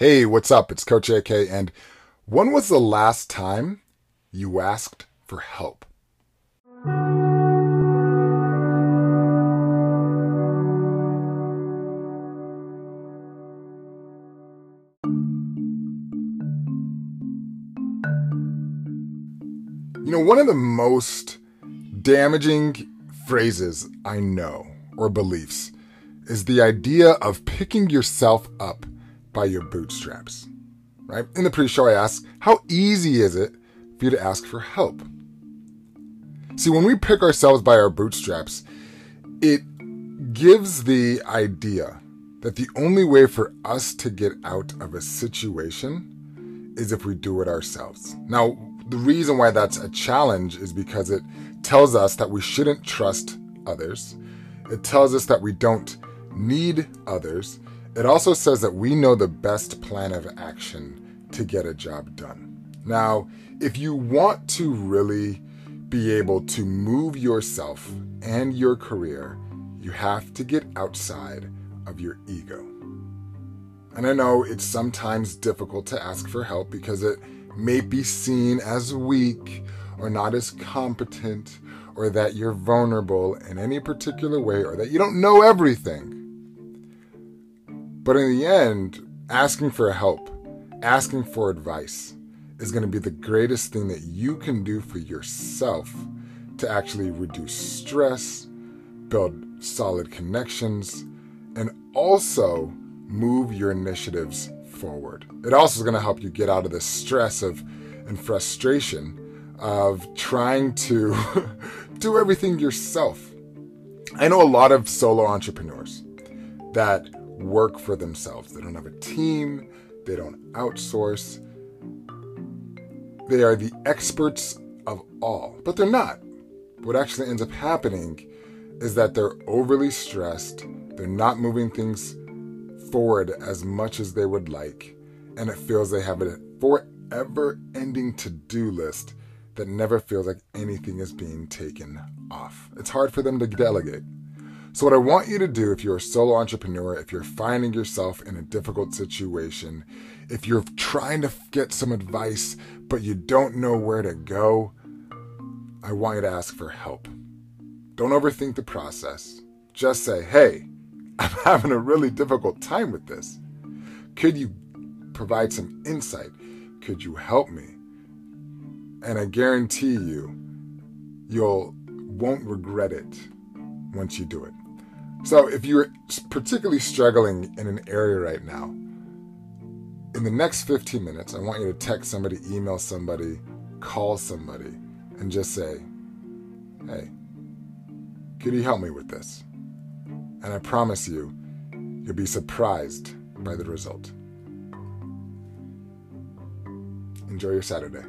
Hey, what's up? It's Coach AK, and when was the last time you asked for help? You know, one of the most damaging phrases I know or beliefs is the idea of picking yourself up by your bootstraps. Right? In the pre show, I asked, How easy is it for you to ask for help? See, when we pick ourselves by our bootstraps, it gives the idea that the only way for us to get out of a situation is if we do it ourselves. Now, the reason why that's a challenge is because it tells us that we shouldn't trust others. It tells us that we don't need others. It also says that we know the best plan of action to get a job done. Now, if you want to really be able to move yourself and your career, you have to get outside of your ego. And I know it's sometimes difficult to ask for help because it may be seen as weak or not as competent or that you're vulnerable in any particular way or that you don't know everything. But in the end, asking for help, asking for advice is going to be the greatest thing that you can do for yourself to actually reduce stress, build solid connections, and also move your initiatives forward. It also is going to help you get out of the stress of and frustration of trying to do everything yourself. I know a lot of solo entrepreneurs that work for themselves. They don't have a team, they don't outsource. They are the experts of all, but they're not. What actually ends up happening is that they're overly stressed, they're not moving things forward as much as they would like, and it feels they have a forever ending to do list that never feels like anything is being taken off. It's hard for them to delegate. So, what I want you to do if you're a solo entrepreneur, if you're finding yourself in a difficult situation, if you're trying to get some advice but you don't know where to go, I want you to ask for help. Don't overthink the process. Just say, hey, I'm having a really difficult time with this. Could you provide some insight? Could you help me? And I guarantee you, you'll won't regret it once you do it. So if you're particularly struggling in an area right now, in the next 15 minutes, I want you to text somebody, email somebody, call somebody, and just say, hey, could you help me with this? And I promise you, you'll be surprised by the result. Enjoy your Saturday.